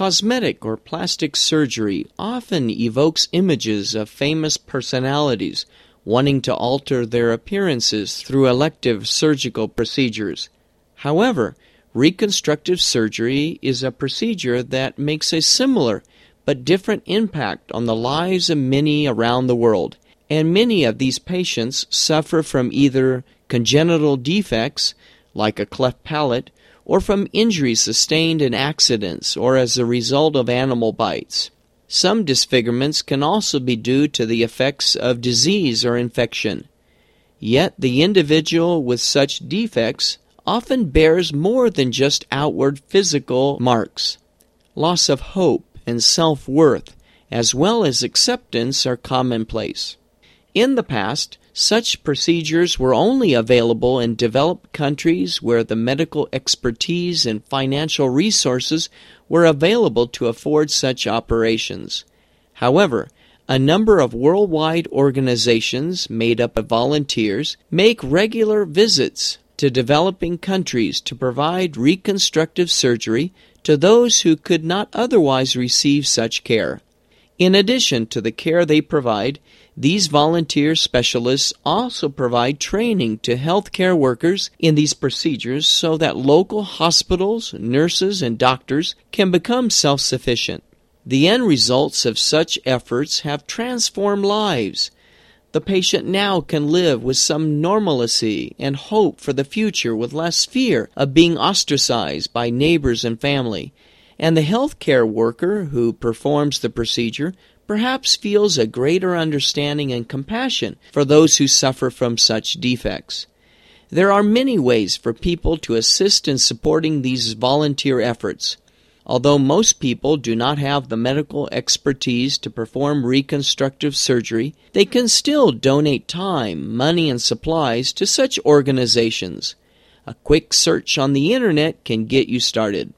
Cosmetic or plastic surgery often evokes images of famous personalities wanting to alter their appearances through elective surgical procedures. However, reconstructive surgery is a procedure that makes a similar but different impact on the lives of many around the world, and many of these patients suffer from either congenital defects, like a cleft palate, or from injuries sustained in accidents or as a result of animal bites. Some disfigurements can also be due to the effects of disease or infection. Yet the individual with such defects often bears more than just outward physical marks. Loss of hope and self worth, as well as acceptance, are commonplace. In the past, such procedures were only available in developed countries where the medical expertise and financial resources were available to afford such operations. However, a number of worldwide organizations made up of volunteers make regular visits to developing countries to provide reconstructive surgery to those who could not otherwise receive such care. In addition to the care they provide, these volunteer specialists also provide training to healthcare workers in these procedures so that local hospitals, nurses, and doctors can become self sufficient. The end results of such efforts have transformed lives. The patient now can live with some normalcy and hope for the future with less fear of being ostracized by neighbors and family. And the healthcare worker who performs the procedure perhaps feels a greater understanding and compassion for those who suffer from such defects. There are many ways for people to assist in supporting these volunteer efforts. Although most people do not have the medical expertise to perform reconstructive surgery, they can still donate time, money, and supplies to such organizations. A quick search on the internet can get you started.